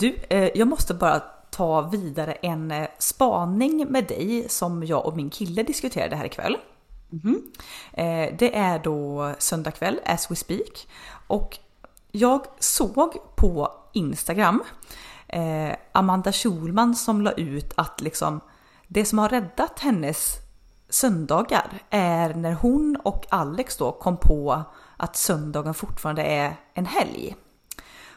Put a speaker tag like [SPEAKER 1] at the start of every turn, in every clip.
[SPEAKER 1] Du, eh, jag måste bara ta vidare en eh, spaning med dig som jag och min kille diskuterade här ikväll. Eh, Det är då söndag kväll, as we speak. Och jag såg på Instagram Amanda Schulman som la ut att liksom det som har räddat hennes söndagar är när hon och Alex då kom på att söndagen fortfarande är en helg.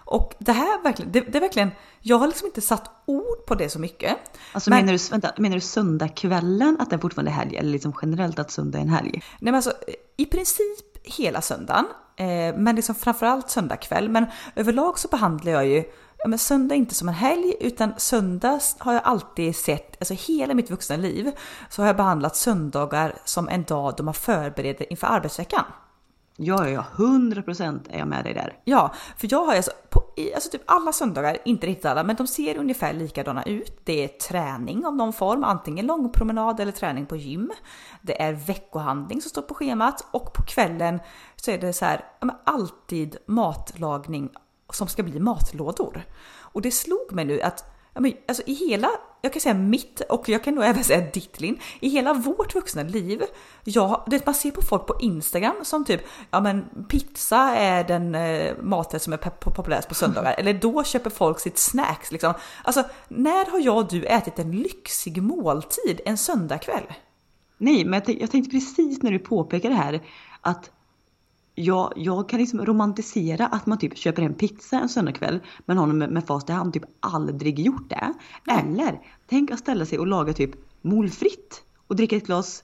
[SPEAKER 1] Och det här verkligen, det, det är verkligen, jag har liksom inte satt ord på det så mycket.
[SPEAKER 2] Alltså
[SPEAKER 1] Men-
[SPEAKER 2] menar, du, vänta, menar du söndagskvällen att det fortfarande är helg eller liksom generellt att söndag är en helg?
[SPEAKER 1] Nej men alltså i princip hela söndagen, eh, men liksom framförallt söndag kväll. Men överlag så behandlar jag ju ja, men söndag inte som en helg utan söndags har jag alltid sett, alltså hela mitt vuxna liv så har jag behandlat söndagar som en dag då man förbereder inför arbetsveckan.
[SPEAKER 2] Ja, ja, ja, 100% är jag med dig där.
[SPEAKER 1] Ja, för jag har alltså, på, alltså typ alla söndagar, inte riktigt alla, men de ser ungefär likadana ut. Det är träning av någon form, antingen långpromenad eller träning på gym. Det är veckohandling som står på schemat och på kvällen så är det så här, ja, alltid matlagning som ska bli matlådor. Och det slog mig nu att Ja, men, alltså i hela, jag kan säga mitt och jag kan nog även säga ditt Linn, i hela vårt vuxna liv. Ja, det man ser på folk på Instagram som typ, ja men pizza är den eh, maten som är populärast på söndagar. Eller då köper folk sitt snacks liksom. Alltså, när har jag och du ätit en lyxig måltid en söndagkväll?
[SPEAKER 2] Nej, men jag, jag tänkte precis när du påpekade det här att jag, jag kan liksom romantisera att man typ köper en pizza en söndagkväll men har med, med fast i hand typ aldrig gjort det. Eller tänk att ställa sig och laga typ molfritt och dricka ett glas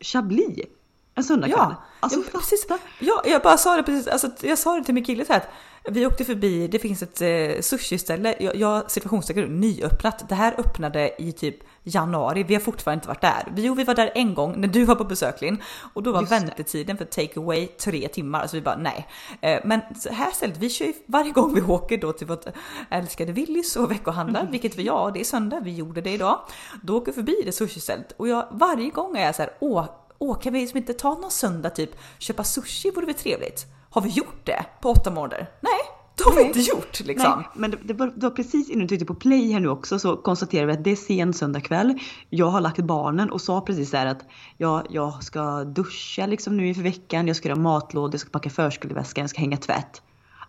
[SPEAKER 2] chablis en söndagkväll.
[SPEAKER 1] Ja,
[SPEAKER 2] alltså
[SPEAKER 1] ja, precis. Ja, jag bara sa det precis, alltså, jag sa det till min kille så här att vi åkte förbi, det finns ett eh, sushi-ställe, jag, jag situationstecken nyöppnat. Det här öppnade i typ januari, vi har fortfarande inte varit där. Vi, jo, vi var där en gång när du var på besök Linn och då var
[SPEAKER 2] Just
[SPEAKER 1] väntetiden för take away tre timmar, så vi bara nej. Eh, men så här stället, vi kör ju varje gång vi åker då till vårt älskade Willys och veckohandlar, vilket vi ja, det är söndag, vi gjorde det idag. Då åker vi förbi det sushi-stället och jag, varje gång är jag så här, åh, åh kan vi liksom inte ta någon söndag typ, köpa sushi vore väl trevligt? Har vi gjort det på åtta månader? Nej, det har vi inte gjort liksom.
[SPEAKER 2] Nej, men det, det, var, det var precis innan du tryckte på play här nu också så konstaterar vi att det är sen söndag kväll. Jag har lagt barnen och sa precis där att jag, jag ska duscha liksom nu inför veckan, jag ska göra matlådor, jag ska packa förskoleväskan, jag ska hänga tvätt.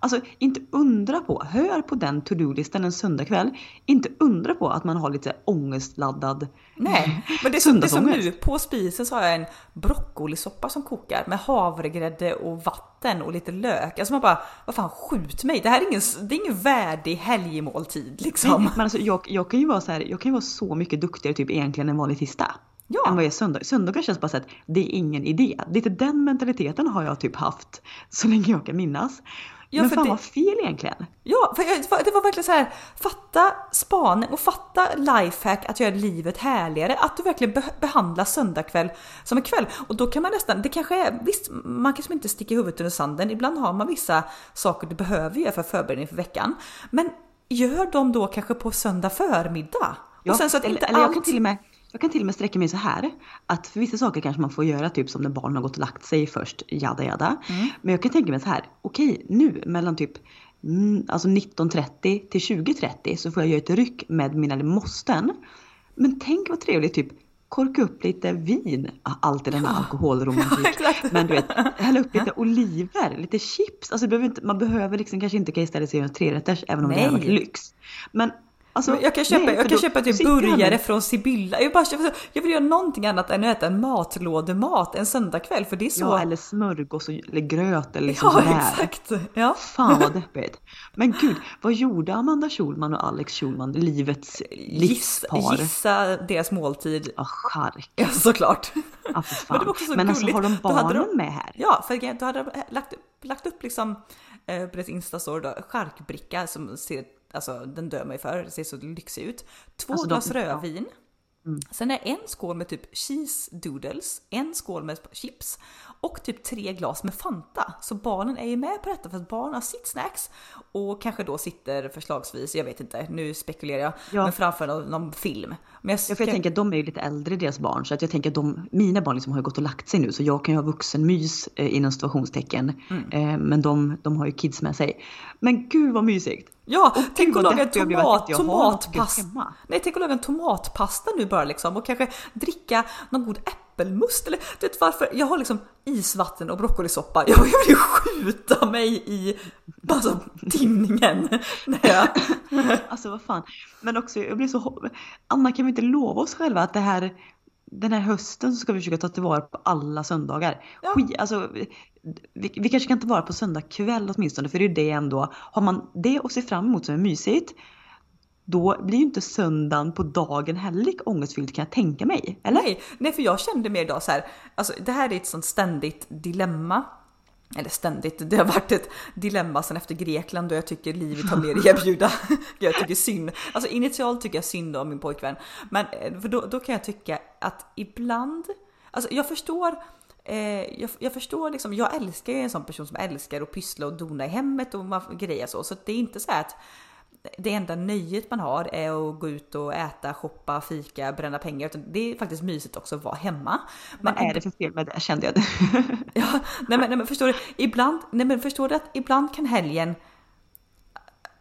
[SPEAKER 2] Alltså inte undra på, hör på den to-do-listan en söndagkväll. Inte undra på att man har lite ångestladdad
[SPEAKER 1] Nej, men det är, som, det är som nu, på spisen så har jag en broccolisoppa som kokar med havregrädde och vatten och lite lök. Alltså man bara, vad fan skjut mig, det här är ingen, det är ingen värdig helgmåltid liksom.
[SPEAKER 2] Nej, men alltså jag, jag kan ju vara så här, jag kan ju vara så mycket duktigare typ egentligen än vanlig tisdag.
[SPEAKER 1] Ja.
[SPEAKER 2] Än vad jag är söndag. Söndagar känns bara så att det är ingen idé. Lite den mentaliteten har jag typ haft så länge jag kan minnas.
[SPEAKER 1] Ja,
[SPEAKER 2] men fan
[SPEAKER 1] det-
[SPEAKER 2] vad fel egentligen.
[SPEAKER 1] Ja, för jag, det var verkligen så här, fatta spaning och fatta lifehack att göra livet härligare. Att du verkligen be behandlar söndagkväll som en kväll. Och då kan man nästan, det kanske är, visst man kanske inte sticker huvudet under sanden. Ibland har man vissa saker du behöver göra för förberedning för veckan. Men gör dem då kanske på söndag förmiddag.
[SPEAKER 2] Ja,
[SPEAKER 1] och sen så att
[SPEAKER 2] eller,
[SPEAKER 1] inte
[SPEAKER 2] eller jag,
[SPEAKER 1] allt...
[SPEAKER 2] kan till och med, jag kan till och med sträcka mig så här. Att för vissa saker kanske man får göra typ som när barnen har gått och lagt sig först. Jada jada.
[SPEAKER 1] Mm.
[SPEAKER 2] Men jag kan tänka mig så här. Okej nu mellan typ mm, alltså 19.30 till 20.30 så får jag göra ett ryck med mina måsten. Men tänk vad trevligt typ korka upp lite vin. Ah, Alltid den här alkoholromantik.
[SPEAKER 1] Ja.
[SPEAKER 2] Men du vet, hälla upp lite oliver, lite chips. Alltså det behöver inte, man behöver liksom kanske inte kan ställa sig göra trerätters även om det
[SPEAKER 1] Nej.
[SPEAKER 2] hade varit lyx. Men alltså.
[SPEAKER 1] Men jag kan köpa,
[SPEAKER 2] nej,
[SPEAKER 1] jag kan köpa typ burgare från Sibylla. Jag, bara, jag vill göra någonting annat än att äta en matlådemat en söndagkväll för det är så...
[SPEAKER 2] Ja, eller smörgås och- eller gröt eller liksom
[SPEAKER 1] Ja,
[SPEAKER 2] sådär.
[SPEAKER 1] exakt. Ja.
[SPEAKER 2] Fan vad deppigt. Men gud, vad gjorde Amanda Schulman och Alex Schulman, livets livspar?
[SPEAKER 1] gissa deras måltid.
[SPEAKER 2] Ja, chark.
[SPEAKER 1] Ja, såklart.
[SPEAKER 2] Ja, för
[SPEAKER 1] Men
[SPEAKER 2] fan.
[SPEAKER 1] det var också så
[SPEAKER 2] Men alltså har de barnen
[SPEAKER 1] de-
[SPEAKER 2] med här?
[SPEAKER 1] Ja, för då hade de lagt, lagt upp liksom eh, på deras instastory charkbricka som ser, alltså den dör mig för, det ser så lyxigt ut. Två
[SPEAKER 2] Alltså, de-
[SPEAKER 1] glas.
[SPEAKER 2] Mm.
[SPEAKER 1] rödvin. Sen är en skål med typ cheese doodles, en skål med chips och typ tre glas med Fanta. Så barnen är ju med på detta för att barnen har sitt snacks och kanske då sitter förslagsvis, jag vet inte, nu spekulerar jag,
[SPEAKER 2] Ja.
[SPEAKER 1] men framför någon, någon film. Men jag,
[SPEAKER 2] Ja, för jag tänker att de är ju lite äldre deras barn så att jag tänker att de, mina barn liksom har ju gått och lagt sig nu så jag kan ju ha vuxenmys eh, inom situationstecken.
[SPEAKER 1] Mm.
[SPEAKER 2] Eh, men de, de har ju kids med sig. Men gud vad mysigt!
[SPEAKER 1] Ja,
[SPEAKER 2] Och
[SPEAKER 1] tänk att laga en tomat, tomatpasta. Nej, tänk att laga en tomatpasta nu bara liksom och kanske dricka någon god äppelmust eller du vet varför? Jag har liksom isvatten och broccolisoppa. Jag vill skjuta mig i alltså, tinningen. jag...
[SPEAKER 2] Alltså vad fan. Men också jag blir så Anna kan vi inte lova oss själva att det här den här hösten så ska vi försöka ta tillvara på alla söndagar.
[SPEAKER 1] Ja.
[SPEAKER 2] Skit, alltså, vi, vi kanske kan ta vara på söndag kväll åtminstone för det är ju det ändå. Har man det att se fram emot som är mysigt då blir ju inte söndagen på dagen heller lika ångestfylld kan jag tänka mig. Eller?
[SPEAKER 1] Nej, nej, för jag kände mer idag så här. Alltså, det här är ett sånt ständigt dilemma. Eller ständigt, det har varit ett dilemma sen efter Grekland då jag tycker livet har mer att erbjuda. jag tycker synd, alltså initialt tycker jag synd om min pojkvän. Men eh, för då, då kan jag tycka att ibland, alltså jag förstår Eh, jag, jag förstår liksom, jag älskar ju en sån person som älskar att pyssla och dona i hemmet och man, grejer så. Så det är inte så att det enda nöjet man har är att gå ut och äta, shoppa, fika, bränna pengar. Utan det är faktiskt mysigt också att vara hemma.
[SPEAKER 2] Vad är det för fel med det kände jag.
[SPEAKER 1] Ja, nej men, nej men förstår du, ibland, nej men förstår du att ibland kan helgen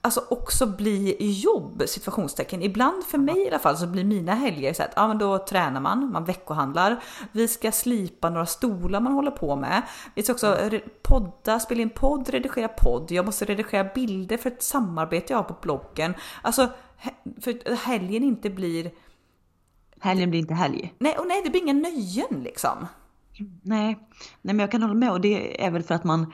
[SPEAKER 1] alltså också bli jobb, situationstecken. Ibland för mig i alla fall så blir mina helger så att ja, men då tränar man, man veckohandlar. Vi ska slipa några stolar man håller på med. Vi ska också re- podda, spela in podd, redigera podd. Jag måste redigera bilder för ett samarbete jag har på bloggen. Alltså för helgen inte blir,
[SPEAKER 2] Helgen blir inte helg.
[SPEAKER 1] nej och nej det blir inga nöjen liksom.
[SPEAKER 2] Nej, nej men jag kan hålla med och det är väl för att man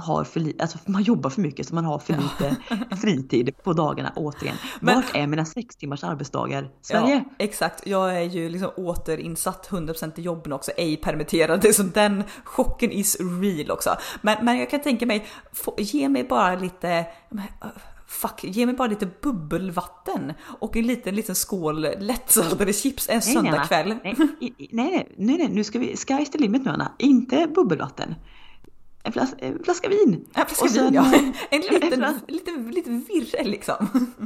[SPEAKER 2] har för lite, alltså man jobbar för mycket så man har för lite fritid på dagarna återigen.
[SPEAKER 1] Men-
[SPEAKER 2] Vart är mina sex timmars arbetsdagar? Sverige?
[SPEAKER 1] Ja, exakt. Jag är ju liksom återinsatt 100% i jobben också, ej permitterad. Det är Så den chocken is real också. Men, men jag kan tänka mig, få, ge mig bara lite, fuck, ge mig bara lite bubbelvatten och en liten, liten skål lättsaltade chips en
[SPEAKER 2] Nej, nej,
[SPEAKER 1] söndagkväll.
[SPEAKER 2] Nej, i- nej, nej, nej, nej, nu ska vi, sky's the limit nu Anna. Inte bubbelvatten. En, flas, en flaska vin.
[SPEAKER 1] En flaska
[SPEAKER 2] Och sen-
[SPEAKER 1] vin, ja. En liten,
[SPEAKER 2] flas-
[SPEAKER 1] liten, liten virre liksom.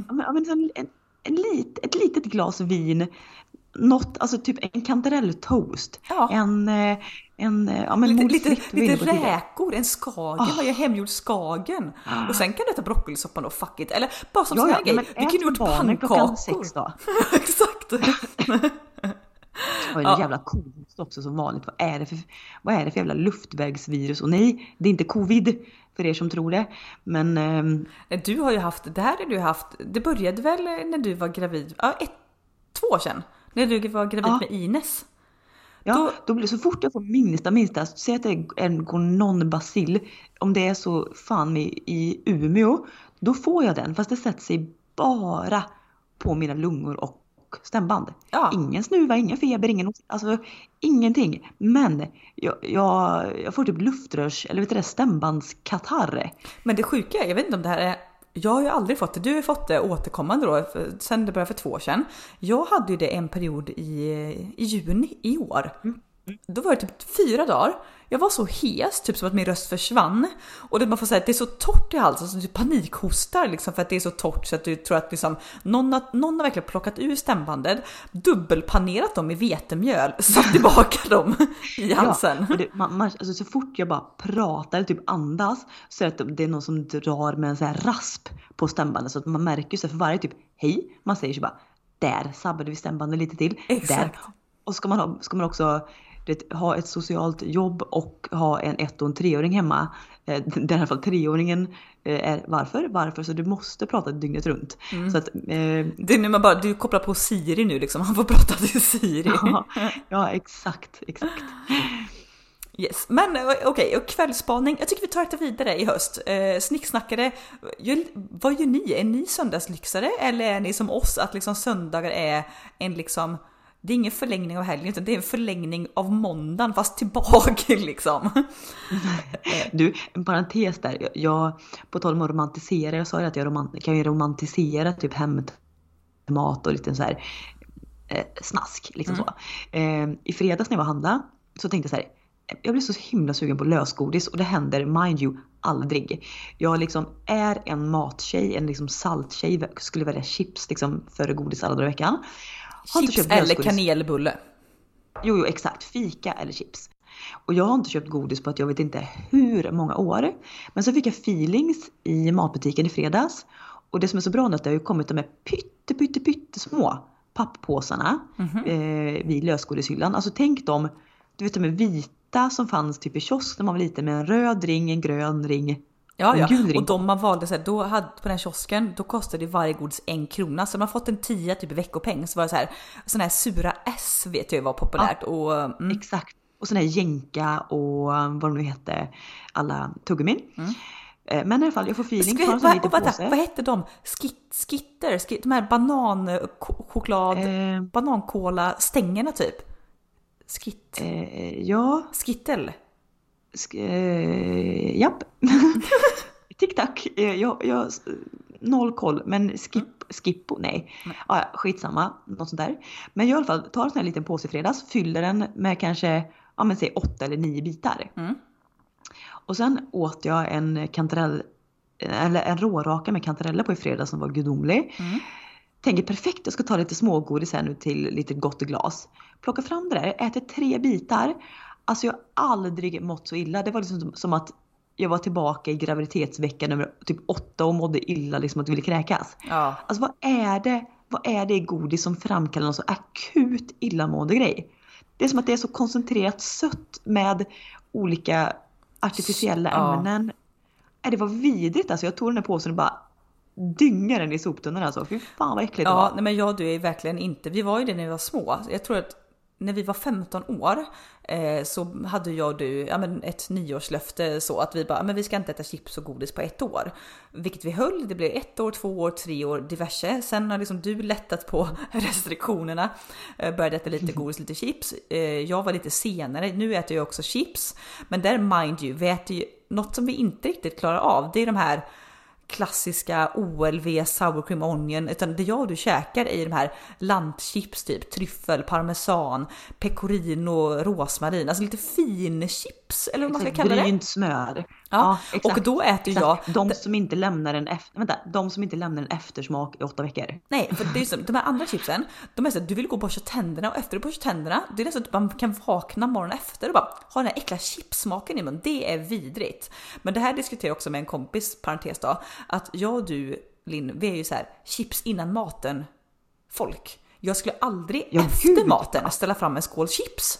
[SPEAKER 2] Ja, men, ja, men en, en, en lit, ett litet glas vin. Något, alltså typ en kantarelltoast.
[SPEAKER 1] Ja.
[SPEAKER 2] En, eh, en, eh, ja men
[SPEAKER 1] Lite, lite, lite räkor, en skagen,
[SPEAKER 2] Ah.
[SPEAKER 1] vad gör hemgjord skagen? Och sen kan du äta broccolisoppan och fuck it. Eller bara som
[SPEAKER 2] Ja,
[SPEAKER 1] sån
[SPEAKER 2] ja,
[SPEAKER 1] här
[SPEAKER 2] nej,
[SPEAKER 1] grej. Du kunde gjort pannkakor.
[SPEAKER 2] sex då.
[SPEAKER 1] Exakt.
[SPEAKER 2] Och en
[SPEAKER 1] Ja.
[SPEAKER 2] jävla covid också som vanligt. Vad är, det för, vad är det för jävla luftvägsvirus? Och nej, det är inte covid för er som tror det. Men ehm,
[SPEAKER 1] Du har ju haft, det här har du haft, det började väl när du var gravid, ja ett, två år sedan. När du var gravid
[SPEAKER 2] Ja.
[SPEAKER 1] med Ines.
[SPEAKER 2] ja,
[SPEAKER 1] Då-
[SPEAKER 2] då, blir det så fort jag får minsta minsta, säg att det är en gonorrbacill, om det är så fan med i Umeå, då får jag den. Fast det sätter sig bara på mina lungor och stämband.
[SPEAKER 1] Ja.
[SPEAKER 2] Ingen snuva, ingen feber, ingen, alltså ingenting. Men jag, jag, jag får typ luftrörs, eller vet du det, stämbandskatarr.
[SPEAKER 1] Men det sjuka är, jag vet inte om det här är jag har ju aldrig fått det, du har fått det återkommande då, sen det började för två år sedan. Jag hade ju det en period i, i juni i år. Då var det typ fyra dagar. Jag var så hes, typ som att min röst försvann. Och det, man får säga att det är så torrt i halsen så du panikhostar liksom för att det är så torrt så att du tror att liksom, någon, har, någon har verkligen plockat ur stämbandet, dubbelpanerat dem i vetemjöl, satt tillbaka dem i halsen.
[SPEAKER 2] Ja, det, man, man, alltså så fort jag bara pratar eller typ andas så är det att det är någon som drar med en så här rasp på stämbandet så att man märker så för varje typ hej, man säger så bara där sabbade vi stämbandet lite till.
[SPEAKER 1] Exakt.
[SPEAKER 2] Där. Och ska man, ha, ska man också du vet, ha ett socialt jobb och ha en ett och en treåring hemma. Eh, i alla fall treåringen eh, är varför? Varför? Så du måste prata dygnet runt.
[SPEAKER 1] Mm.
[SPEAKER 2] Så att, eh,
[SPEAKER 1] Det är nu man bara, du kopplar på Siri nu liksom, han får prata till Siri.
[SPEAKER 2] ja, ja exakt, exakt.
[SPEAKER 1] Yes. Men eh, okej, och kvällsspaning. Jag tycker vi tar det vidare i höst. Eh, snicksnackare, gör- vad gör ni? Är ni söndagslyxare eller är ni som oss att liksom söndagar är en liksom det är ingen förlängning av helgen utan det är en förlängning av måndagen fast tillbaka liksom.
[SPEAKER 2] Du, en parentes där. Jag, på tal om att romantisera, jag sa ju att jag kan ju romantisera typ hämtmat och lite så här eh, snask. Liksom så. Eh, I fredags när jag var och handlade så tänkte jag så här. Jag blir så himla sugen på lösgodis och det händer, mind you, aldrig. Jag liksom är en mattjej, en liksom salttjej, skulle välja chips liksom före godis alla dagar i veckan.
[SPEAKER 1] Chips eller kanelbulle.
[SPEAKER 2] Jo, jo, exakt. Fika eller chips. Och jag har inte köpt godis på att jag vet inte hur många år. Men så fick jag feelings i matbutiken i fredags. Och det som är så bra nu är att det har ju kommit de här pytte, pytte, pytte små papppåsarna
[SPEAKER 1] Mhm.
[SPEAKER 2] eh, vid lösgodishyllan. Alltså tänk dem, du vet de är vita som fanns typ i kiosk när man var liten med en röd ring, en grön ring.
[SPEAKER 1] Ja,
[SPEAKER 2] Och
[SPEAKER 1] ja. Och de man valde så här, då hade, på den kiosken, då kostade varje godis en krona. Så man fått en tia typ i veckopeng så var det så här, såna här sura S vet jag var populärt. Och, mm,
[SPEAKER 2] Exakt. Och sån här jänka och eh, vad de nu hette, alla tuggummin. Eh, Men i alla fall, jag får feeling
[SPEAKER 1] Ska,
[SPEAKER 2] på en sån
[SPEAKER 1] vad,
[SPEAKER 2] liten
[SPEAKER 1] vänta,
[SPEAKER 2] påse.
[SPEAKER 1] vad hette de? Skit, skitter? Skit, de här bananchoklad,
[SPEAKER 2] Eh,
[SPEAKER 1] banankola stängerna typ? Skit,
[SPEAKER 2] eh, ja,
[SPEAKER 1] skittel?
[SPEAKER 2] Eh, japp. Tic-tac. Eh, jag, jag, noll koll, men skip, skippo, nej. Ah, ja, skitsamma, något sånt där. Men jag i alla fall tar en sån här liten påse i fredags, fyller den med kanske, ja men säg åtta eller nio bitar.
[SPEAKER 1] Mm.
[SPEAKER 2] Och sen åt jag en kantarell, eller en råraka med kantareller på i fredags som var gudomlig.
[SPEAKER 1] Mm.
[SPEAKER 2] Tänker perfekt, jag ska ta lite smågodis här nu till lite gott glas. Plocka fram det där, äter tre bitar. Alltså jag har aldrig mått så illa. Det var liksom som- att jag var tillbaka i graviditetsvecka nummer typ åtta och mådde illa liksom att jag ville kräkas.
[SPEAKER 1] Ja.
[SPEAKER 2] Alltså vad är det, vad är det i godis som framkallar någon så akut illamående grej? Det är som att det är så koncentrerat sött med olika artificiella
[SPEAKER 1] Ja.
[SPEAKER 2] ämnen. Äh, det var vidrigt alltså. Jag tog den här påsen och bara dyngade den i soptunnan alltså. Fy fan vad äckligt det
[SPEAKER 1] Ja,
[SPEAKER 2] var.
[SPEAKER 1] nej men jag och du är verkligen inte, vi var ju det när vi var små. Jag tror att när vi var 15 år eh, så hade jag och du ja, men ett nyårslöfte så att vi bara, men vi ska inte äta chips och godis på ett år. Vilket vi höll, det blev ett år, två år, tre år, diverse. Sen har liksom du lättat på restriktionerna, eh, började äta lite godis, lite chips. Eh, jag var lite senare, nu äter jag också chips. Men där mind you, vi äter ju något som vi inte riktigt klarar av, det är de här klassiska OLV sour cream onion utan det jag och du käkar är de här lantchips typ tryffel, parmesan, pecorino, rosmarin, alltså lite fin chips eller vad man ska
[SPEAKER 2] Exakt,
[SPEAKER 1] kalla det.
[SPEAKER 2] Brynt smör.
[SPEAKER 1] Ja,
[SPEAKER 2] exakt.
[SPEAKER 1] och då äter jag
[SPEAKER 2] Exakt. De som inte lämnar en efter, vänta, de som inte lämnar en eftersmak i åtta veckor.
[SPEAKER 1] Nej, för det är så, de här andra chipsen, de är så att du vill gå och borsta tänderna och efter du borstar tänderna, det är nästan att man kan vakna morgonen efter och bara ha den här äckla chipsmaken i munnen. Det är vidrigt. Men det här diskuterar jag också med en kompis, parentes då, att jag och du Linn, vi är ju så här chips innan maten folk. Jag skulle aldrig
[SPEAKER 2] Ja,
[SPEAKER 1] efter
[SPEAKER 2] gud,
[SPEAKER 1] maten ställa fram en skål chips.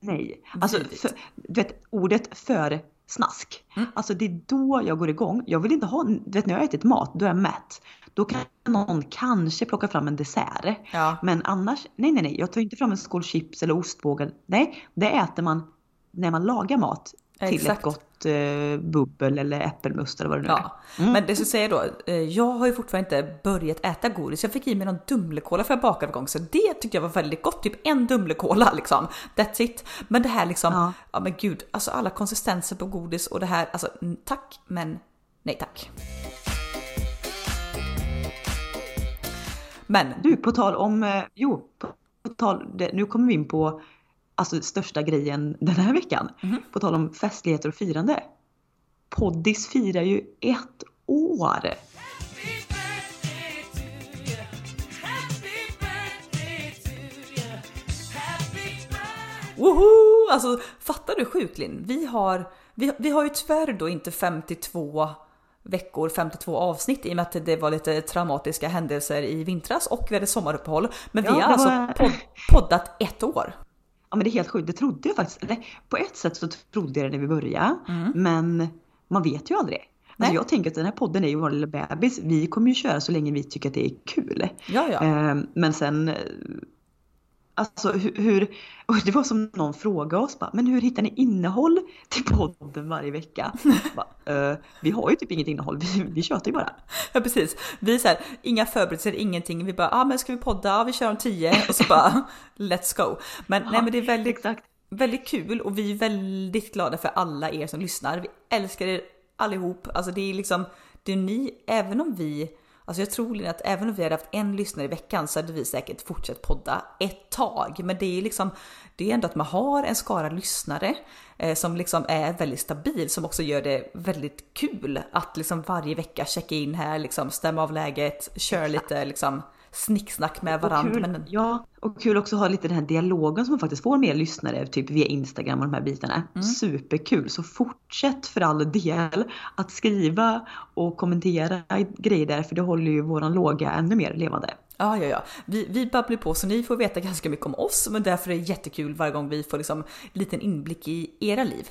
[SPEAKER 2] Nej. Alltså, för, du vet ordet för snask.
[SPEAKER 1] Mm.
[SPEAKER 2] Alltså det är då jag går igång. Jag vill inte ha, du vet när jag har ätit mat, då är jag mätt. Då kan någon kanske plocka fram en dessert.
[SPEAKER 1] Ja.
[SPEAKER 2] Men annars, nej nej nej, jag tar inte fram en skål chips eller ostbågar. Nej, det äter man när man lagar mat. Till
[SPEAKER 1] Exakt.
[SPEAKER 2] ett gott eh, bubbel eller äppelmust eller vad det nu
[SPEAKER 1] Ja,
[SPEAKER 2] är. Mm.
[SPEAKER 1] men det ska säga då, eh, jag har ju fortfarande inte börjat äta godis. Jag fick i mig någon Dumlekola för jag bakade en gång, så det tyckte jag var väldigt gott. Typ en Dumlekola liksom. That's it. Men det här liksom, ja.
[SPEAKER 2] Ja.
[SPEAKER 1] men gud, alltså alla konsistenser på godis och det här, alltså tack, men nej tack. Men
[SPEAKER 2] Du, på tal om, eh, jo, på, tal, nu kommer vi in på alltså största grejen den här veckan.
[SPEAKER 1] Mhm.
[SPEAKER 2] På tal om festligheter och firande. Poddis firar ju ett år.
[SPEAKER 1] Woho! Alltså fattar du sjuklin? Vi har, vi, vi har ju tyvärr då inte 52 veckor, 52 avsnitt i och med att det var lite traumatiska händelser i vintras och vi hade sommaruppehåll. Men vi
[SPEAKER 2] Ja,
[SPEAKER 1] har
[SPEAKER 2] det
[SPEAKER 1] alltså
[SPEAKER 2] var-
[SPEAKER 1] podd, poddat ett år.
[SPEAKER 2] Ja men det är helt sjukt, det trodde jag faktiskt. Eller, på ett sätt så trodde jag det när vi började.
[SPEAKER 1] Mm.
[SPEAKER 2] Men man vet ju aldrig.
[SPEAKER 1] Nej.
[SPEAKER 2] Alltså jag tänker att den här podden är ju vår lilla bebis. Vi kommer ju köra så länge vi tycker att det är kul.
[SPEAKER 1] Ja, ja.
[SPEAKER 2] Eh, Men sen, alltså hur, och det var som någon frågade oss bara, men hur hittar ni innehåll till podden varje vecka? Bara, "Eh, vi har ju typ inget innehåll, vi, vi tjötar ju bara.
[SPEAKER 1] Ja precis. Vi är så här, inga förberedelser, ingenting. Vi bara, ja ah, men ska vi podda? Ja vi kör om 10 och så bara let's go. Men nej men det är väldigt,
[SPEAKER 2] Exakt.
[SPEAKER 1] väldigt kul och vi är väldigt glada för alla er som lyssnar. Vi älskar er allihop. Alltså det är liksom, det är ni, även om vi Alltså jag tror att även om vi hade haft en lyssnare i veckan så hade vi säkert fortsatt podda ett tag. Men det är liksom, det är ändå att man har en skara lyssnare eh, som liksom är väldigt stabil som också gör det väldigt kul att liksom varje vecka checka in här, liksom stämma av läget, köra lite liksom snicksnack med varandra. Men,
[SPEAKER 2] Ja, och kul också att ha lite den här dialogen som man faktiskt får med lyssnare typ via Instagram och de här bitarna.
[SPEAKER 1] Mm.
[SPEAKER 2] Superkul! Så fortsätt för all del att skriva och kommentera grejer där för det håller ju våran låga ännu mer levande.
[SPEAKER 1] Ja, ja, ja. Vi, vi babblar på så ni får veta ganska mycket om oss, men därför är det jättekul varje gång vi får liksom liten inblick i era liv.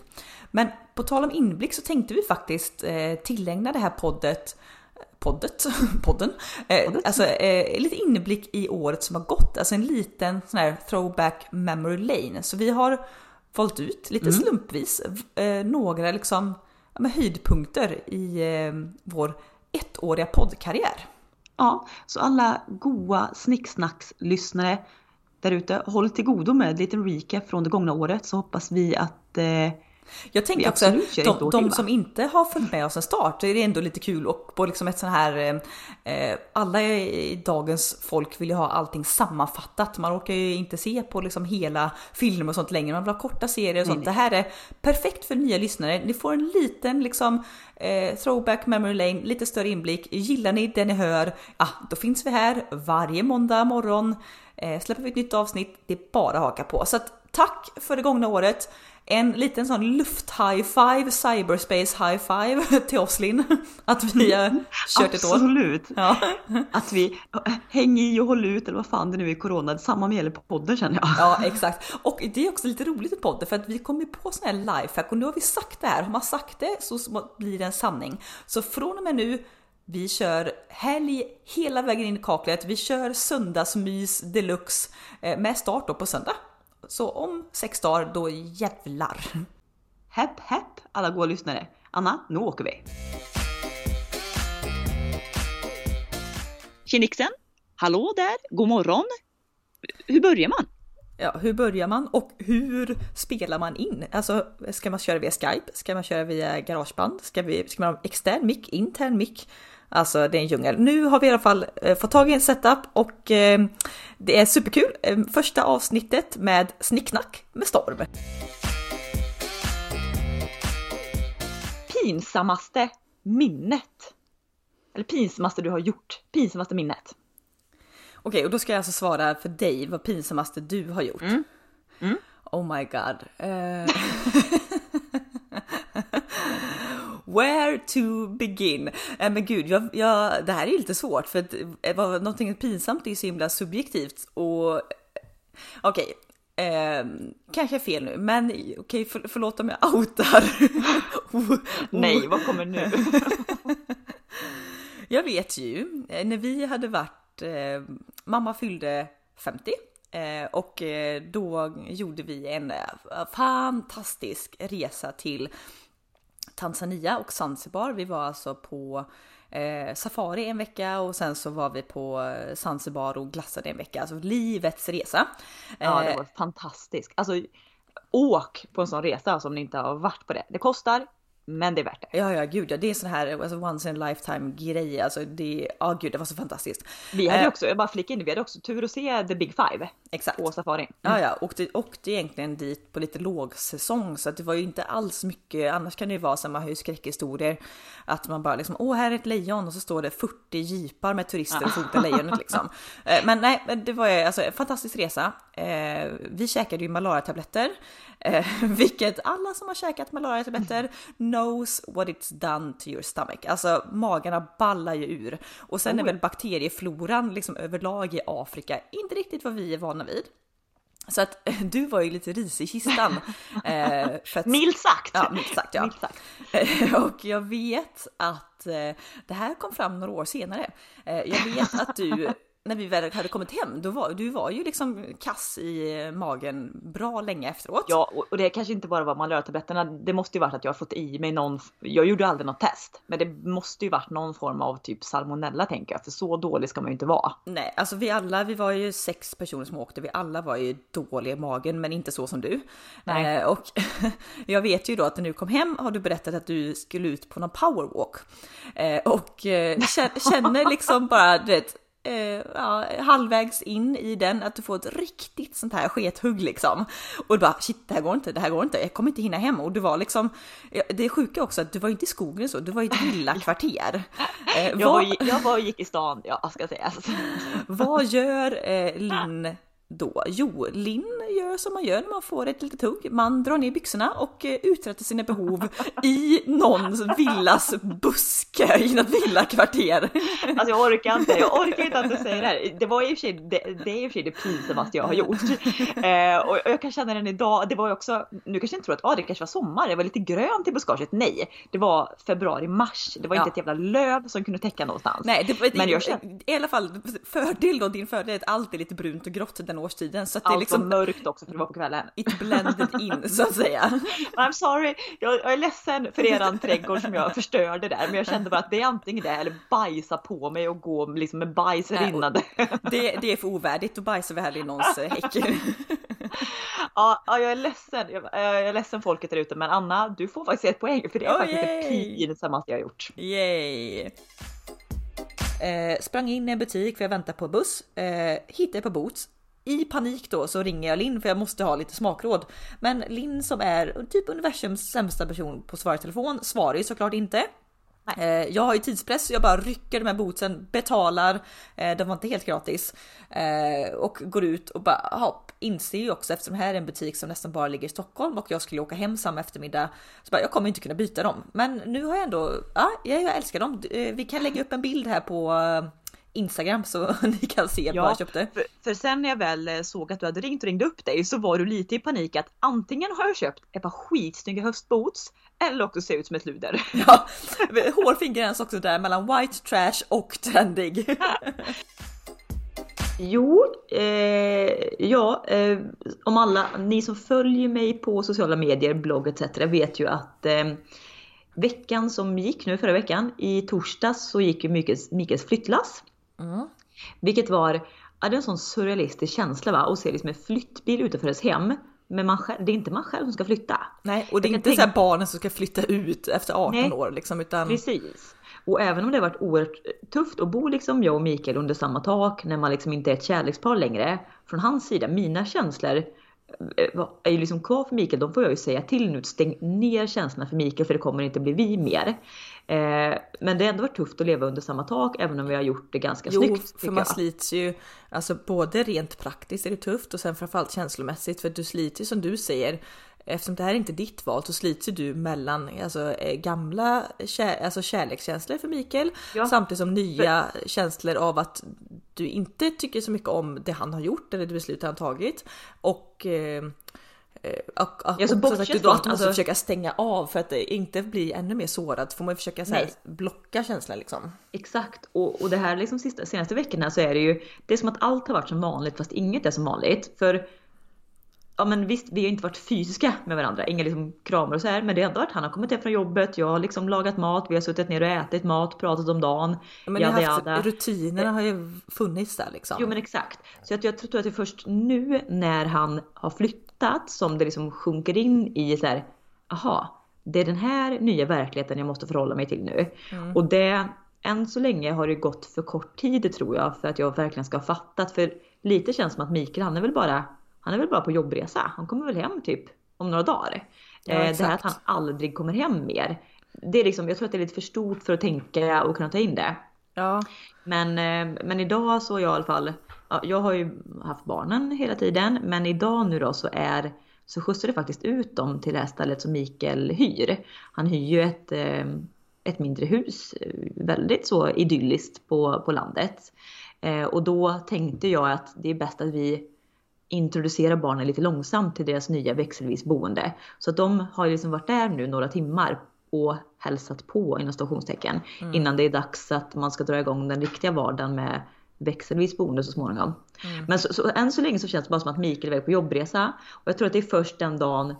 [SPEAKER 1] Men på tal om inblick så tänkte vi faktiskt eh, tillägna det här poddet poddet, podden, eh,
[SPEAKER 2] Poddet.
[SPEAKER 1] alltså eh, lite inblick i året som har gått, alltså en liten sån här throwback memory lane. Så vi har valt ut lite slumpvis eh, några liksom men höjdpunkter i eh, vår ettåriga poddkarriär.
[SPEAKER 2] Ja, så alla goa snicksnackslyssnare där ute, håll till godo med en liten recap från det gångna året så hoppas vi att eh,
[SPEAKER 1] Jag tänker också att de, de som inte har följt med oss en start, så är det ändå lite kul och på liksom ett sån här, eh, eh, alla i dagens folk vill ju ha allting sammanfattat. Man orkar ju inte se på liksom hela filmer och sånt längre, man vill ha korta serier och sånt.
[SPEAKER 2] nej.
[SPEAKER 1] Det här är perfekt för nya lyssnare. Ni får en liten liksom eh, throwback memory lane, lite större inblick. Gillar ni det ni hör, ah, då finns vi här varje måndag morgon. Eh, släpper vi ett nytt avsnitt, det är bara att haka på. Så att, tack för det gångna året. En liten sån luft-high five, cyberspace high five till oss Linn. Att vi har kört ett år.
[SPEAKER 2] absolut
[SPEAKER 1] Ja.
[SPEAKER 2] att vi äh, häng i och håll ut eller vad fan det nu är i corona. Samma gäller på podden känner jag.
[SPEAKER 1] ja, exakt. Och det är också lite roligt i podden för att vi kommer på sån här lifehack och nu har vi sagt det här. Har man sagt det så blir det en sanning. Så från och med nu vi kör helg hela vägen in i kaklet. Vi kör söndagsmys deluxe eh, med start då på söndag. Så om sex dagar, då jävlar.
[SPEAKER 2] Hepp hepp alla goa lyssnare. Anna, nu åker vi! Tjenixen! Hallå där! God morgon! Hur börjar man?
[SPEAKER 1] Ja, hur börjar man och hur spelar man in? Alltså, ska man köra via Skype? Ska man köra via Garageband? Ska, vi, ska man ha extern mick, intern mick? Alltså, det är en djungel. Nu har vi i alla fall eh, fått tag i en setup och eh, det är superkul. Eh, första avsnittet med snicknack med storm.
[SPEAKER 2] Pinsammaste minnet? Eller pinsammaste du har gjort? Pinsammaste minnet?
[SPEAKER 1] Okej, och då ska jag alltså svara för dig vad pinsammaste du har gjort. Oh my god. Eh, Where to begin? Eh, men gud, jag, jag, det här är lite svårt för att eh, vad, någonting pinsamt är ju så himla subjektivt och okej. Eh, kanske fel nu, men okej, för, förlåt om jag outar. Oh,
[SPEAKER 2] Nej, vad kommer nu?
[SPEAKER 1] Jag vet ju, eh, när vi hade varit, eh, mamma fyllde 50 eh, och eh, då gjorde vi en eh, fantastisk resa till Tanzania och Zanzibar. Vi var alltså på eh, safari en vecka och sen så var vi på eh, Zanzibar och glassade en vecka. Alltså livets resa.
[SPEAKER 2] Ja, det
[SPEAKER 1] Eh,
[SPEAKER 2] var fantastiskt. Alltså, åk på en sån resa alltså, om ni inte har varit på det. Det kostar, men det är värt det.
[SPEAKER 1] Ja, ja, gud, ja, det är sån här alltså, once in a lifetime grej. Alltså, det, ja, gud, det var så fantastiskt.
[SPEAKER 2] Vi hade
[SPEAKER 1] Eh,
[SPEAKER 2] också, jag bara flika in, vi hade också tur att se The Big Five
[SPEAKER 1] Exakt.
[SPEAKER 2] på safari.
[SPEAKER 1] Ja, ja, åkte, åkte egentligen dit på lite lågsäsong så att det var ju inte alls mycket. Annars kan det ju vara har ju skräckhistorier att man bara liksom åh, här är ett lejon och så står det 40 jeepar med turister och fotar lejonet liksom. Eh, Men nej, det var ju alltså en fantastisk resa. Eh, Vi käkade ju malariatabletter, eh, vilket alla som har käkat malariatabletter knows what it's done to your stomach. Alltså magarna ballar ju ur och sen är väl bakteriefloran liksom överlag i Afrika inte riktigt vad vi är vana vid. Så att du var ju lite risig i kistan. Eh, att,
[SPEAKER 2] Milt sagt!
[SPEAKER 1] Ja, milt sagt ja.
[SPEAKER 2] Milt sagt.
[SPEAKER 1] Eh, Och jag vet att eh, det här kom fram några år senare. Eh, Jag vet att du, när vi väl hade kommit hem, då var, du var ju liksom kass i magen bra länge efteråt.
[SPEAKER 2] Ja, och- det kanske inte bara var malariatabletterna. Det måste ju varit att jag har fått i mig någon. Jag gjorde aldrig något test, men det måste ju varit någon form av typ salmonella tänker jag, för så dålig ska man ju inte vara.
[SPEAKER 1] Nej, alltså vi alla, vi var ju sex personer som åkte, vi alla var ju dåliga i magen, men inte så som du.
[SPEAKER 2] Nej.
[SPEAKER 1] Eh, och jag vet ju då att när du kom hem har du berättat att du skulle ut på någon powerwalk. Eh, och eh, kä- känner liksom bara, du vet, eh, ja, halvvägs in i den att du får ett riktigt sånt här skethugg liksom. Och du bara shit, det här går inte, det här går inte, jag kommer inte hinna hem. Och du var liksom, det är sjuka också att du var inte i skogen så, du var i ett villakvarter. Eh,
[SPEAKER 2] Jag var, jag var och gick i stan, ja ska sägas.
[SPEAKER 1] Vad gör eh, Linn då? Jo, Linn gör som man gör när man får ett litet hugg. Man drar ner byxorna och eh, uträttar sina behov i någons villas buske i något villakvarter.
[SPEAKER 2] Alltså jag orkar inte, jag orkar inte att du säger det här. Det var i och för sig det, det är i och för sig det pinsammaste jag har gjort. Eh, och jag kan känna den idag, det var ju också, nu kanske inte tror att ah, det kanske var sommar, det var lite grönt i buskaget. Nej, det var februari-mars. Det var
[SPEAKER 1] Ja.
[SPEAKER 2] inte ett jävla löv som kunde täcka någonstans.
[SPEAKER 1] Nej, det,
[SPEAKER 2] Men jag känner-
[SPEAKER 1] i alla fall fördel då, din fördel är att allt är lite brunt och grått den årstiden. Så att det är
[SPEAKER 2] Allt
[SPEAKER 1] liksom
[SPEAKER 2] var mörkt också för det var på kvällen.
[SPEAKER 1] it blended in så att säga.
[SPEAKER 2] I'm sorry, jag, jag är ledsen för eran trädgård som jag förstörde där. Men jag kände bara att det är antingen det eller bajsa på mig och gå liksom med bajs
[SPEAKER 1] Nej, och-
[SPEAKER 2] rinnande.
[SPEAKER 1] Det, det är för ovärdigt att bajsa här i någons eh, häck.
[SPEAKER 2] Ja, ja, jag är ledsen. Jag, jag är ledsen folket där ute. Men Anna, du får faktiskt ett poäng för det är
[SPEAKER 1] Oh,
[SPEAKER 2] faktiskt
[SPEAKER 1] yay!
[SPEAKER 2] det pinsammaste jag har gjort.
[SPEAKER 1] Yay! Eh, sprang in i en butik för jag väntar på buss. Eh, hittade på Boots. I panik då så ringer jag Linn för jag måste ha lite smakråd. Men Linn som är typ universums sämsta person på att svara i telefon svarar ju såklart inte. Eh, jag har ju tidspress så jag bara rycker här bootsen, betalar, eh, de var inte helt gratis. Eh, och går ut och bara hopp, inser ju också eftersom det här är en butik som nästan bara ligger i Stockholm och jag skulle åka hem samma eftermiddag. Så bara, jag kommer inte kunna byta dem. Men nu har jag ändå, ja jag, älskar dem. Vi kan lägga upp en bild här på Instagram så ni kan se vad jag köpte.
[SPEAKER 2] För, för sen när jag väl eh, såg att du hade ringt och ringde upp dig så var du lite i panik att antingen har jag köpt ett par skitsnygga höstboots eller också ser ut som ett luder.
[SPEAKER 1] Ja, hårfin gräns också där mellan white trash och trendig.
[SPEAKER 2] Jo, eh, ja, eh, om alla ni som följer mig på sociala medier, blogg etc. vet ju att eh, veckan som gick nu förra veckan, i torsdags så gick ju Mikaels flyttlass.
[SPEAKER 1] Mm.
[SPEAKER 2] Vilket var, ja, det är en sån surrealistisk känsla va, att se liksom en flyttbil utanför ens hem. Men man själv, det är inte man själv som ska flytta.
[SPEAKER 1] Nej, och det är inte
[SPEAKER 2] tänka-
[SPEAKER 1] så barnen som ska flytta ut efter 18
[SPEAKER 2] Nej.
[SPEAKER 1] år liksom, utan
[SPEAKER 2] Precis. Och även om det har varit oerhört tufft att bo liksom jag och Mikael under samma tak när man liksom inte är ett kärlekspar längre. Från hans sida, mina känslor eh, är ju liksom kvar för Mikael. De får jag ju säga till nu. Stäng ner känslorna för Mikael för det kommer inte bli vi mer. Eh, men det har ändå varit tufft att leva under samma tak även om vi har gjort det ganska
[SPEAKER 1] Jo,
[SPEAKER 2] snyggt.
[SPEAKER 1] för
[SPEAKER 2] tycker
[SPEAKER 1] man
[SPEAKER 2] jag.
[SPEAKER 1] slits ju, alltså både rent praktiskt är det tufft och sen framförallt känslomässigt för du sliter ju som du säger. Eftersom det här är inte ditt val så slits ju du mellan alltså, eh, gamla kär, alltså kärlekskänslor för Mikael
[SPEAKER 2] Ja.
[SPEAKER 1] samtidigt som nya känslor av att du inte tycker så mycket om det han har gjort eller det beslut han tagit. Och eh, och, och,
[SPEAKER 2] Ja, så
[SPEAKER 1] och du då att måste
[SPEAKER 2] alltså-
[SPEAKER 1] försöka stänga av för att inte bli ännu mer sårad får man ju försöka så här, blocka känslan liksom.
[SPEAKER 2] Exakt, och, och det här liksom sista, senaste veckorna så är det ju, det är som att allt har varit som vanligt fast inget är som vanligt. För Ja men visst, vi har inte varit fysiska med varandra, inga liksom kramar och så här, men det har ändå varit han har kommit hem från jobbet, jag har liksom lagat mat, vi har suttit ner och ätit mat, pratat om dagen.
[SPEAKER 1] Ja, Men
[SPEAKER 2] jada,
[SPEAKER 1] haft,
[SPEAKER 2] jada.
[SPEAKER 1] rutinerna har ju funnits där liksom.
[SPEAKER 2] Jo men exakt. Så att jag tror att det är först nu när han har flyttat som det liksom sjunker in i så här, aha, det är den här nya verkligheten jag måste förhålla mig till nu. Och det, än så länge har det gått för kort tid tror jag för att jag verkligen ska ha fattat. För lite känns som att Mikael han är väl bara, han är väl bara på jobbresa. Han kommer väl hem typ om några dagar.
[SPEAKER 1] Ja,
[SPEAKER 2] eh, det här att han aldrig kommer hem mer. Det är liksom, jag tror att det är lite för stort för att tänka och kunna ta in det.
[SPEAKER 1] Ja,
[SPEAKER 2] Men, eh, men idag så är jag i alla fall, ja, jag har ju haft barnen hela tiden, men idag nu då så är så skjutsar det faktiskt ut dem till det här stället som Mikael hyr. Han hyr ju ett, eh, ett mindre hus, eh, väldigt så idylliskt på, på landet. Eh, Och då tänkte jag att det är bäst att vi introducerar barnen lite långsamt till deras nya växelvis boende. Så att de har liksom varit där nu några timmar och hälsat på inom stationstecken innan det är dags att man ska dra igång den riktiga vardagen med växelvis boende så småningom. Men så, så än så länge så känns det bara som att Mikael är iväg på jobbresa och jag tror att det är först den dagen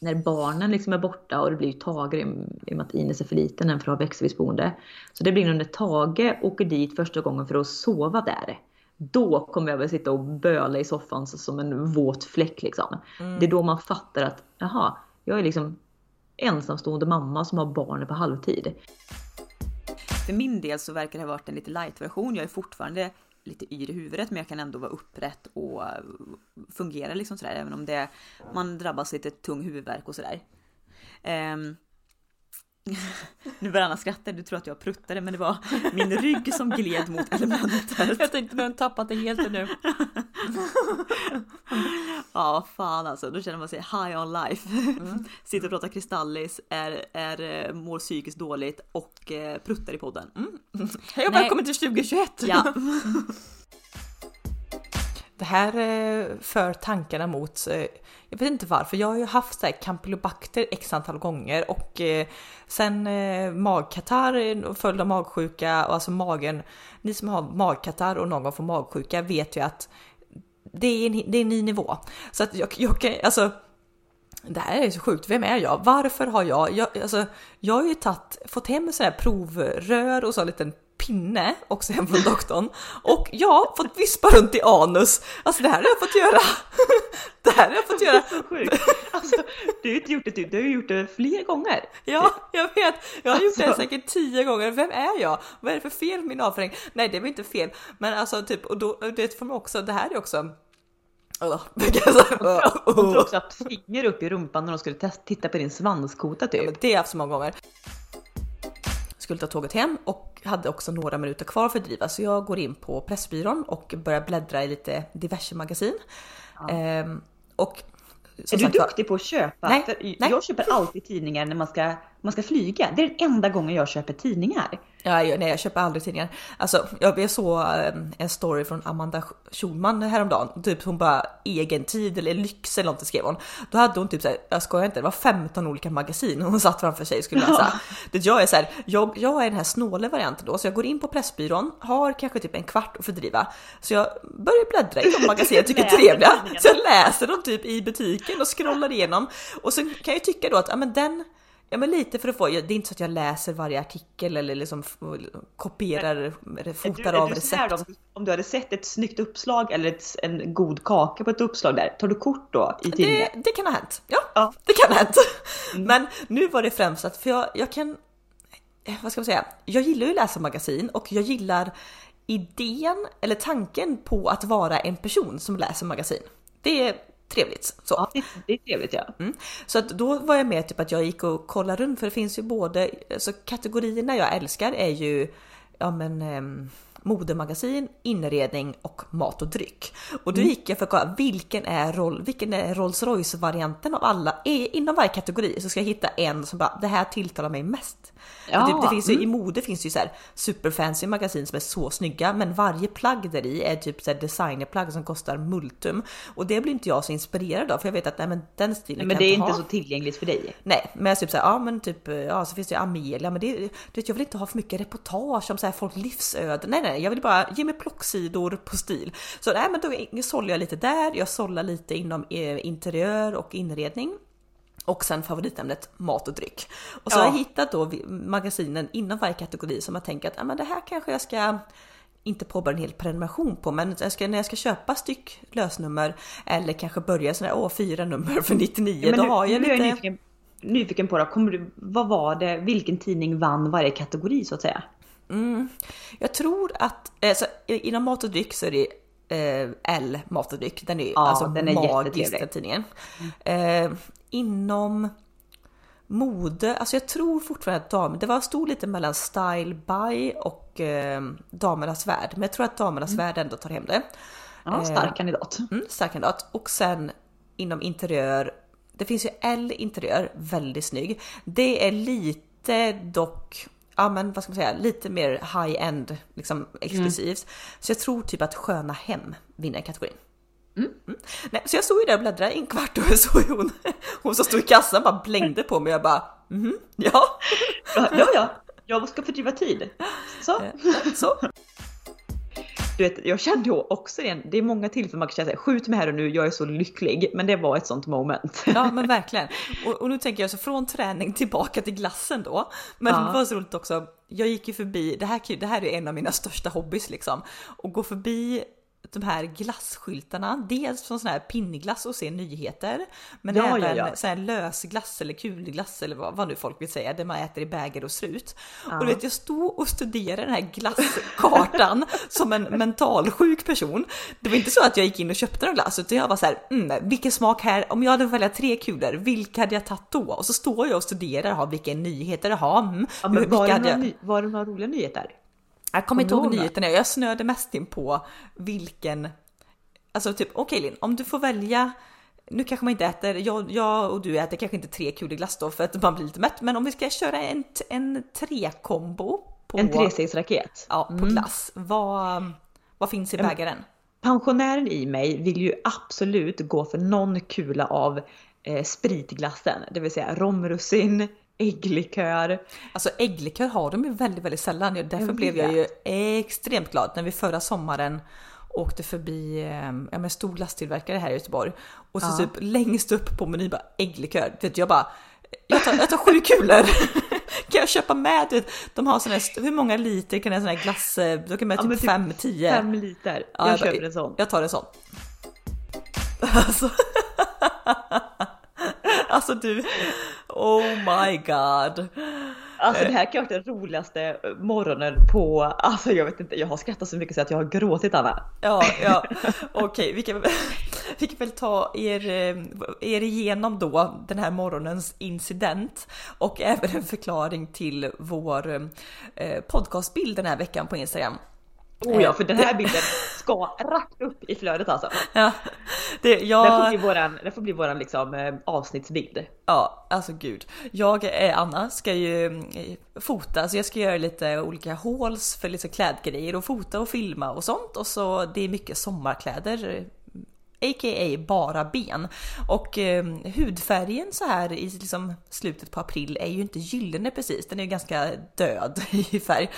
[SPEAKER 2] när barnen liksom är borta och det blir Tage i och med att Ines är för liten än för att ha växelvis boende. Så det blir nog när Tage åker dit första gången för att sova där. Då kommer jag väl sitta och böla i soffan så- som en våt fläck liksom. Det är då man fattar att jaha, jag är liksom ensamstående mamma som har barnen på halvtid.
[SPEAKER 3] För min del så verkar det ha varit en lite light version. Jag är fortfarande lite yr i huvudet men jag kan ändå vara upprätt och fungera liksom sådär även om det man drabbas lite tung huvudvärk och sådär. Ehm, nu börjar Anna skratta, du tror att jag pruttade men det var min rygg som gled mot elementet.
[SPEAKER 1] Jag tänkte nu har tappat det helt nu.
[SPEAKER 3] Ja fan alltså, då känner man sig high on life. Sitter och pratar kristallis, är, är, eh, mår psykiskt dåligt och eh, pruttar i podden. Mm.
[SPEAKER 1] Hej och välkommen till 2021!
[SPEAKER 3] Ja,
[SPEAKER 1] Det här eh, för tankarna mot, jag vet inte varför, jag har ju haft så här campylobacter x antal gånger och sen magkatarr följd av magsjuka och alltså magen, ni som har magkatarr och någon gång får magsjuka vet ju att det är en, det är en ny nivå. Så att jag, jag kan, alltså det här är så sjukt, vem är jag? Varför har jag, jag, alltså, jag har ju tatt, fått hem sådana här provrör och så en liten pinne också hem från doktorn och jag har fått vispa runt i anus. Alltså det här har jag fått göra. Det här har jag fått göra.
[SPEAKER 2] Så sjukt. Alltså, du har inte gjort det, typ- du har ju gjort det fler gånger.
[SPEAKER 1] Ja, jag vet. Jag har gjort det
[SPEAKER 2] Alltså.
[SPEAKER 1] säkert tio gånger. Vem är jag? Vad är det för fel med min avföring? Nej, det är väl inte fel, men alltså typ och då det får man också. Det här är också. Jag
[SPEAKER 2] tror också finger upp i rumpan när de skulle titta på din svanskota
[SPEAKER 1] Ja,
[SPEAKER 2] typ.
[SPEAKER 1] men det har jag haft så många gånger. Skulle ta tåget hem och hade också några minuter kvar för att driva så jag går in på Pressbyrån och börjar bläddra i lite diverse magasin. Ehm, och
[SPEAKER 2] Är du
[SPEAKER 1] sagt
[SPEAKER 2] duktig på att köpa?
[SPEAKER 1] Nej, nej.
[SPEAKER 2] Jag köper alltid tidningar när man ska, man ska flyga. Det är den enda gången jag köper tidningar.
[SPEAKER 1] Ja, jag- nej, jag köper aldrig tidningar. Alltså, jag, såg eh, en story från Amanda Schulman häromdagen. Typ hon bara egen tid eller lyx eller något skrev hon. Då hade hon typ såhär, jag skojar inte, det var 15 olika magasin hon satt framför sig och skulle läsa. Det jag är såhär, jag, jag är den här snåle varianten då, så jag går in på Pressbyrån, har kanske typ en kvart att fördriva. Så jag börjar bläddra i de magasin jag tycker är trevliga. Så jag läser dem typ i butiken och scrollar igenom. Och så kan jag ju tycka då att, ja men den Ja men lite för att få, det är inte så att jag läser varje artikel eller liksom kopierar, eller fotar av
[SPEAKER 2] du här
[SPEAKER 1] recept.
[SPEAKER 2] då, om du hade sett ett snyggt uppslag eller ett, en god kaka på ett uppslag där, tar du kort då i tidningen?
[SPEAKER 1] Det, det kan ha hänt. Ja,
[SPEAKER 2] Ja.
[SPEAKER 1] det kan ha hänt. Men nu var det främst att, för jag, jag kan, eh, vad ska man säga, jag gillar ju att läsa magasin och jag gillar idén eller tanken på att vara en person som läser magasin. Det är trevligt. Så.
[SPEAKER 2] Ja, det, det är trevligt ja.
[SPEAKER 1] Mm. Så att då var jag med typ att jag gick och kollade runt för det finns ju både, alltså kategorierna jag älskar är ju ja men ehm, modemagasin, inredning och mat och dryck. Och då gick jag för att kolla vilken är, roll, vilken är Rolls Royce varianten av alla, inom varje kategori så ska jag hitta en som bara det här tilltalar mig mest.
[SPEAKER 2] Ja,
[SPEAKER 1] typ, det finns ju,
[SPEAKER 2] mm.
[SPEAKER 1] I mode finns det ju så här superfancy magasin som är så snygga men varje plagg där i är typ så här designerplagg som kostar multum. Och det blir inte jag så inspirerad av för jag vet att nej, men den stilen
[SPEAKER 2] Men
[SPEAKER 1] kan
[SPEAKER 2] det är
[SPEAKER 1] jag
[SPEAKER 2] inte
[SPEAKER 1] ha.
[SPEAKER 2] så tillgängligt för dig.
[SPEAKER 1] Nej, men jag typ såhär, ja men typ, ja så finns det ju Amelia, men det, du vet, jag vill inte ha för mycket reportage om så här folk livsöden. Nej, nej, jag vill bara ge mig plocksidor på stil. Så nej, men då sållar jag lite där. Jag sållar lite inom eh, interiör och inredning. Och sen favoritämnet mat och dryck. Och så
[SPEAKER 2] Ja.
[SPEAKER 1] har jag hittat då magasinen inom varje kategori som jag tänker att ja, men det här kanske jag ska inte påbörja en hel prenumeration på, men jag ska, när jag ska köpa styck lösnummer eller kanske börja sådär, åh fyra nummer för 99,
[SPEAKER 2] Ja, men
[SPEAKER 1] då
[SPEAKER 2] nu,
[SPEAKER 1] har jag
[SPEAKER 2] nu är
[SPEAKER 1] lite...
[SPEAKER 2] jag nyfiken, nyfiken på det. Kommer du, vad var det, vilken tidning vann varje kategori så att säga?
[SPEAKER 1] Mm. Jag tror att så, i- inom mat och dryck så är det eh, L mat och dryck. Den är,
[SPEAKER 2] Ja,
[SPEAKER 1] alltså
[SPEAKER 2] den är
[SPEAKER 1] magisk
[SPEAKER 2] jättetrevlig.
[SPEAKER 1] den tidningen. Eh, inom mode, alltså jag tror fortfarande att dam, det var stod lite mellan Style By och eh, Damernas Värld. Men jag tror att Damernas Värld ändå tar hem det.
[SPEAKER 2] Ja, stark kandidat.
[SPEAKER 1] Mm, stark kandidat. Och sen inom interiör, det finns ju L interiör, väldigt snygg. Det är lite dock, ja men vad ska man säga, lite mer high-end, liksom exklusivt. Så jag tror typ att Sköna Hem vinner kategorin. Mm. Nej, så jag stod ju där och bläddrade i en kvart och så hon, hon som stod i kassan bara blängde på mig och jag bara mhm, ja.
[SPEAKER 2] Ja, ja, ja. Jag ska fördriva tid. Så.
[SPEAKER 1] Så.
[SPEAKER 2] Du vet, jag kände ju också igen, det är många tillfällen man kan känna sig, skjut mig här och nu, jag är så lycklig. Men det var ett sånt moment.
[SPEAKER 1] Ja men verkligen. Och, och nu tänker jag så från träning tillbaka till glassen då. Men
[SPEAKER 2] Ja.
[SPEAKER 1] det var så roligt också. Jag gick ju förbi, det här, det här är en av mina största hobbys liksom. Och gå förbi de här glasskyltarna. Dels från sån här pinnglass och se nyheter. Men
[SPEAKER 2] Ja, ja,
[SPEAKER 1] även
[SPEAKER 2] ja.
[SPEAKER 1] sån här lösglass eller kulglass eller vad, vad nu folk vill säga. Det man äter i bägare och strut.
[SPEAKER 2] Ja.
[SPEAKER 1] Och du vet, jag stod och studerade den här glasskartan som en mentalsjuk person. Det var inte så att jag gick in och köpte någon glass utan jag var så här, mm, vilken smak här, om jag hade fått välja tre kulor, vilka hade jag tagit då? Och så står jag och studerar, ha, vilka nyheter, ha, mm,
[SPEAKER 2] Ja, men var, det några
[SPEAKER 1] jag...
[SPEAKER 2] var det några roliga nyheter?
[SPEAKER 1] Jag kommer inte ihåg nyheterna, jag snöade mest in på vilken, alltså typ okej Linn, om du får välja nu kanske man inte äter, jag, jag och du äter kanske inte tre kulor glass då för att man blir lite mätt, men om vi ska köra en, en tre-kombo på,
[SPEAKER 2] En trestegsraket.
[SPEAKER 1] ja, på glass, vad, vad finns i
[SPEAKER 2] Mm.
[SPEAKER 1] bägaren?
[SPEAKER 2] Pensionären i mig vill ju absolut gå för någon kula av eh, spritglassen, det vill säga romrussin, ägglikör.
[SPEAKER 1] Alltså ägglikör har de ju väldigt, väldigt sällan. Därför
[SPEAKER 2] Jag
[SPEAKER 1] blev jag ju extremt glad när vi förra sommaren åkte förbi eh, ja, men stor glasstillverkare här i Göteborg och så
[SPEAKER 2] Ja.
[SPEAKER 1] typ längst upp på menyn bara ägglikör. Vet, jag bara, jag tar, jag tar sju kulor. kan jag köpa med? Vet, de har såna här, hur många liter kan en sån här glass, eh, då kan
[SPEAKER 2] Ja,
[SPEAKER 1] typ
[SPEAKER 2] men typ
[SPEAKER 1] 5, 10.
[SPEAKER 2] Fem liter.
[SPEAKER 1] Ja,
[SPEAKER 2] jag
[SPEAKER 1] bara-
[SPEAKER 2] köper en sån.
[SPEAKER 1] Jag tar en sån. Alltså, alltså du, oh my god.
[SPEAKER 2] Alltså det här kan ha varit den roligaste morgonen på, alltså jag vet inte, jag har skrattat så mycket så att jag har gråtit Anna.
[SPEAKER 1] Ja, ja. okej, vi, kan, vi kan väl ta er, eh, er igenom då den här morgonens incident och även en förklaring till vår eh, podcastbild den här veckan på Instagram.
[SPEAKER 2] Oh ja, för den här bilden ska rakt upp i flödet alltså.
[SPEAKER 1] Ja, det,
[SPEAKER 2] Det får
[SPEAKER 1] jag,
[SPEAKER 2] bli våran, det får bli våran liksom eh, avsnittsbild.
[SPEAKER 1] ja, alltså gud. Jag, eh, Anna, ska ju eh, fota, så jag ska göra lite olika hauls för lite klädgrejer och fota och filma och sånt. Och så det är mycket sommarkläder. A.k.a. bara ben. Och eh, hudfärgen så här i liksom slutet på april är ju inte gyllene precis, den är ju ganska död i färg.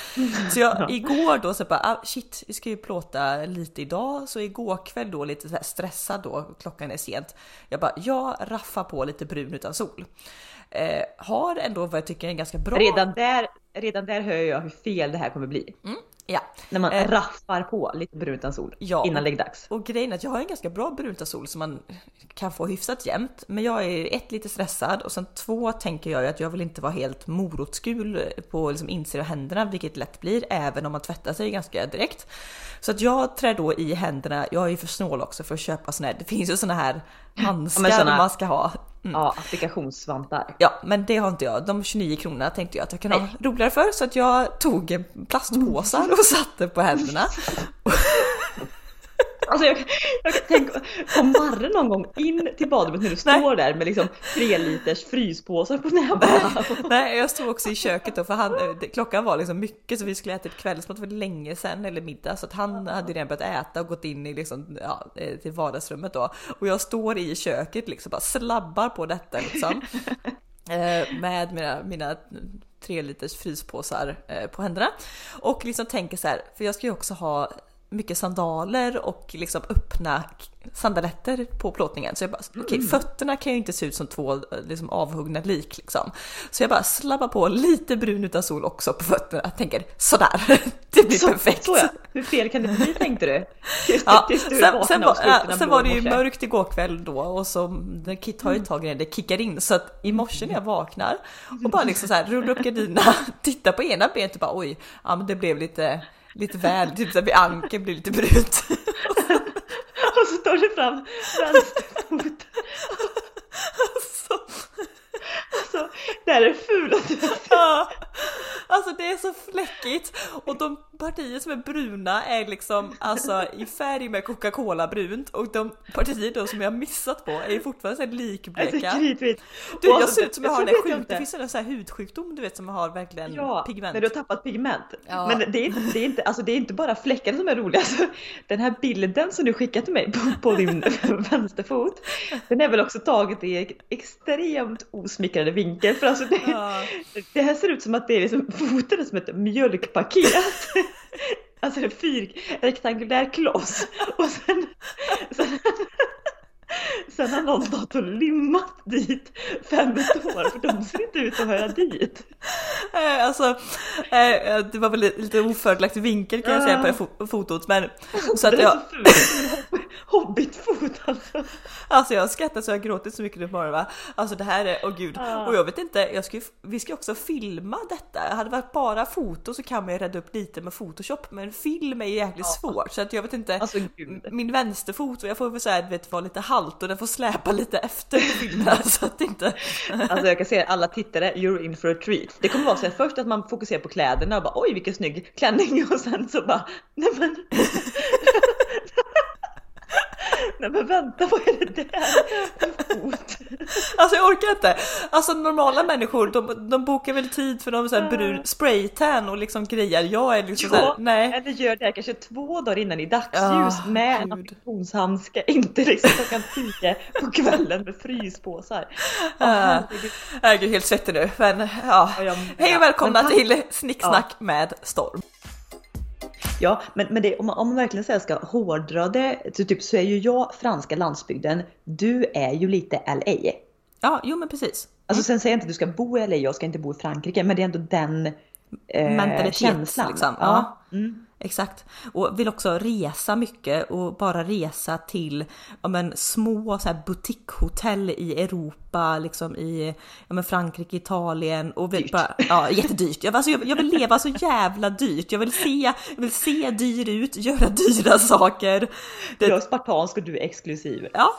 [SPEAKER 1] Så jag igår då så bara, ah, shit, vi ska ju plåta lite idag. Så igår kväll då lite så stressad då, klockan är sent. Jag bara, jag raffar på lite brun utan sol. Eh, har ändå vad jag tycker är en ganska bra...
[SPEAKER 2] Redan där, redan där hör jag hur fel det här kommer bli.
[SPEAKER 1] Ja.
[SPEAKER 2] När man
[SPEAKER 1] Eh.
[SPEAKER 2] raffar på lite brunt utan sol
[SPEAKER 1] Ja.
[SPEAKER 2] innan läggdags.
[SPEAKER 1] Och grejen är att jag har en ganska bra brunt sol som man kan få hyfsat jämnt. Men jag är ett lite stressad och sen två tänker jag ju att jag vill inte vara helt morotsgul på liksom insidan av händerna, vilket lätt blir även om man tvättar sig ganska direkt. Så att jag trär då i händerna. Jag är ju för snål också för att köpa såna här. Det finns ju såna här handskar
[SPEAKER 2] såna-
[SPEAKER 1] man ska ha. Mm.
[SPEAKER 2] Ja, applikationssvantar.
[SPEAKER 1] Ja, men det har inte jag. De 29 kronorna tänkte jag att jag kan ha roligare för så att jag tog plastpåsar och satte på händerna.
[SPEAKER 2] Alltså jag, jag tänka, kom Marre någon gång in till badrummet när du står där med liksom tre liters fryspåsar på näbbarna?
[SPEAKER 1] Nej, jag stod också i köket då för han, det- klockan var liksom mycket så vi skulle äta ett kvällsmat för länge sedan eller middag så att han hade redan börjat äta och gått in i liksom, ja, eh, till vardagsrummet då. Och jag står i köket liksom bara slabbar på detta liksom eh, med mina, mina tre liters fryspåsar eh, på händerna. Och liksom tänker så här, för jag ska ju också ha mycket sandaler och liksom öppna sandaletter på plåtningen. Så jag bara, okej fötterna kan ju inte se ut som två liksom, avhuggna lik liksom. Så jag bara slabbar på lite brun utan sol också på fötterna. Jag tänker sådär, det blir
[SPEAKER 2] Så,
[SPEAKER 1] perfekt.
[SPEAKER 2] så ja. Hur fel kan det bli tänkte du?
[SPEAKER 1] Ja,
[SPEAKER 2] du
[SPEAKER 1] sen, sen, var, ja,
[SPEAKER 2] dina
[SPEAKER 1] sen var det ju
[SPEAKER 2] i
[SPEAKER 1] mörkt igår kväll då och så kit har ju ett tag innan det kickar in så att i morse när jag vaknar och bara liksom så här rullar upp gardinerna, tittar på ena benet och bara oj, ja men det blev lite lite väl, typ så här vid ankeln blev lite brunt.
[SPEAKER 2] Och så tar du fram vänsterfoten.
[SPEAKER 1] Så,
[SPEAKER 2] Alltså, det här är det fulaste jag sett.
[SPEAKER 1] ja, alltså det är så fläckigt och de partier som är bruna är liksom alltså i färg med Coca-Cola brunt och de partier då som jag har missat på är fortfarande så här
[SPEAKER 2] Alltså
[SPEAKER 1] likbleka.
[SPEAKER 2] kritvit.
[SPEAKER 1] Du, jag ser ut som jag har
[SPEAKER 2] jag
[SPEAKER 1] sjuk... Det finns en sån här hudsjukdom du vet som har verkligen
[SPEAKER 2] Ja,
[SPEAKER 1] pigment.
[SPEAKER 2] när du har tappat pigment.
[SPEAKER 1] Ja.
[SPEAKER 2] Men det är, inte- det, är inte, alltså det är inte bara fläckarna som är roliga. Alltså, den här bilden som du skickat till mig på, på din vänsterfot, den är väl också taget i en extremt osmickrande vinkel. För alltså det,
[SPEAKER 1] Ja.
[SPEAKER 2] det här ser ut som att det är liksom, foten är som ett mjölkpaket. Alltså en fyr, rektangulär kloss. Och sen, sen, sen har någon stått och limmat dit fem tår för de ser inte ut att höra dit.
[SPEAKER 1] Eh, Alltså, eh, det var väl lite- ofördelaktig vinkel kan jag säga på det fotot men så att jag.
[SPEAKER 2] Hobbitfot alltså.
[SPEAKER 1] alltså jag skrattar så jag gråtit så mycket nu på morgonen va. Alltså det här är, åh gud. Och jag vet inte, jag ska, vi ska också filma detta. Hade det varit bara foto så kan man ju rädda upp lite med photoshop men film är jäkligt svårt så att jag vet inte.
[SPEAKER 2] Alltså
[SPEAKER 1] min vänsterfot, jag får väl säga vet vara lite halt och den får släpa lite efter på filmerna så att inte...
[SPEAKER 2] Alltså jag kan se alla tittare, you're in for a treat. Det kommer vara så här först att man fokuserar på kläderna och bara oj vilken snygg klänning och sen så bara nej men. nej men vänta vad är det där?
[SPEAKER 1] Alltså jag orkar inte. Alltså normala människor de, de bokar väl tid för någon sån här brun spraytan och liksom grejer. Jag är liksom såhär,
[SPEAKER 2] Ja,
[SPEAKER 1] nej.
[SPEAKER 2] eller gör det här kanske två dagar innan i dagsljus
[SPEAKER 1] Ah,
[SPEAKER 2] med en applikationshandske, inte liksom klockan 10 på kvällen med fryspåsar.
[SPEAKER 1] Ah.
[SPEAKER 2] herregud.
[SPEAKER 1] Är helt svettig nu men ja.
[SPEAKER 2] Ja.
[SPEAKER 1] Hej och välkomna till Snicksnack med Storm.
[SPEAKER 2] Ja, men, men det, om, man, om man verkligen här ska hårdra det så, typ, så är ju jag franska landsbygden. Du är ju lite LA.
[SPEAKER 1] Ja, jo men precis.
[SPEAKER 2] Alltså sen säger jag inte att du ska bo i LA, jag ska inte bo i Frankrike, men det är ändå den eh,
[SPEAKER 1] Mentalitet
[SPEAKER 2] känslan.
[SPEAKER 1] liksom.
[SPEAKER 2] Ja.
[SPEAKER 1] Ja. Exakt. Och vill också resa mycket och bara resa till ja, men, små så här, boutiquehotell i Europa, liksom i ja, men, Frankrike, Italien och vill bara, ja, jättedyrt. Jag, alltså, jag, jag vill leva så jävla dyrt. Jag vill se, jag vill se dyr ut, göra dyra saker. Det,
[SPEAKER 2] Jag är spartansk och du är exklusiv.
[SPEAKER 1] ja,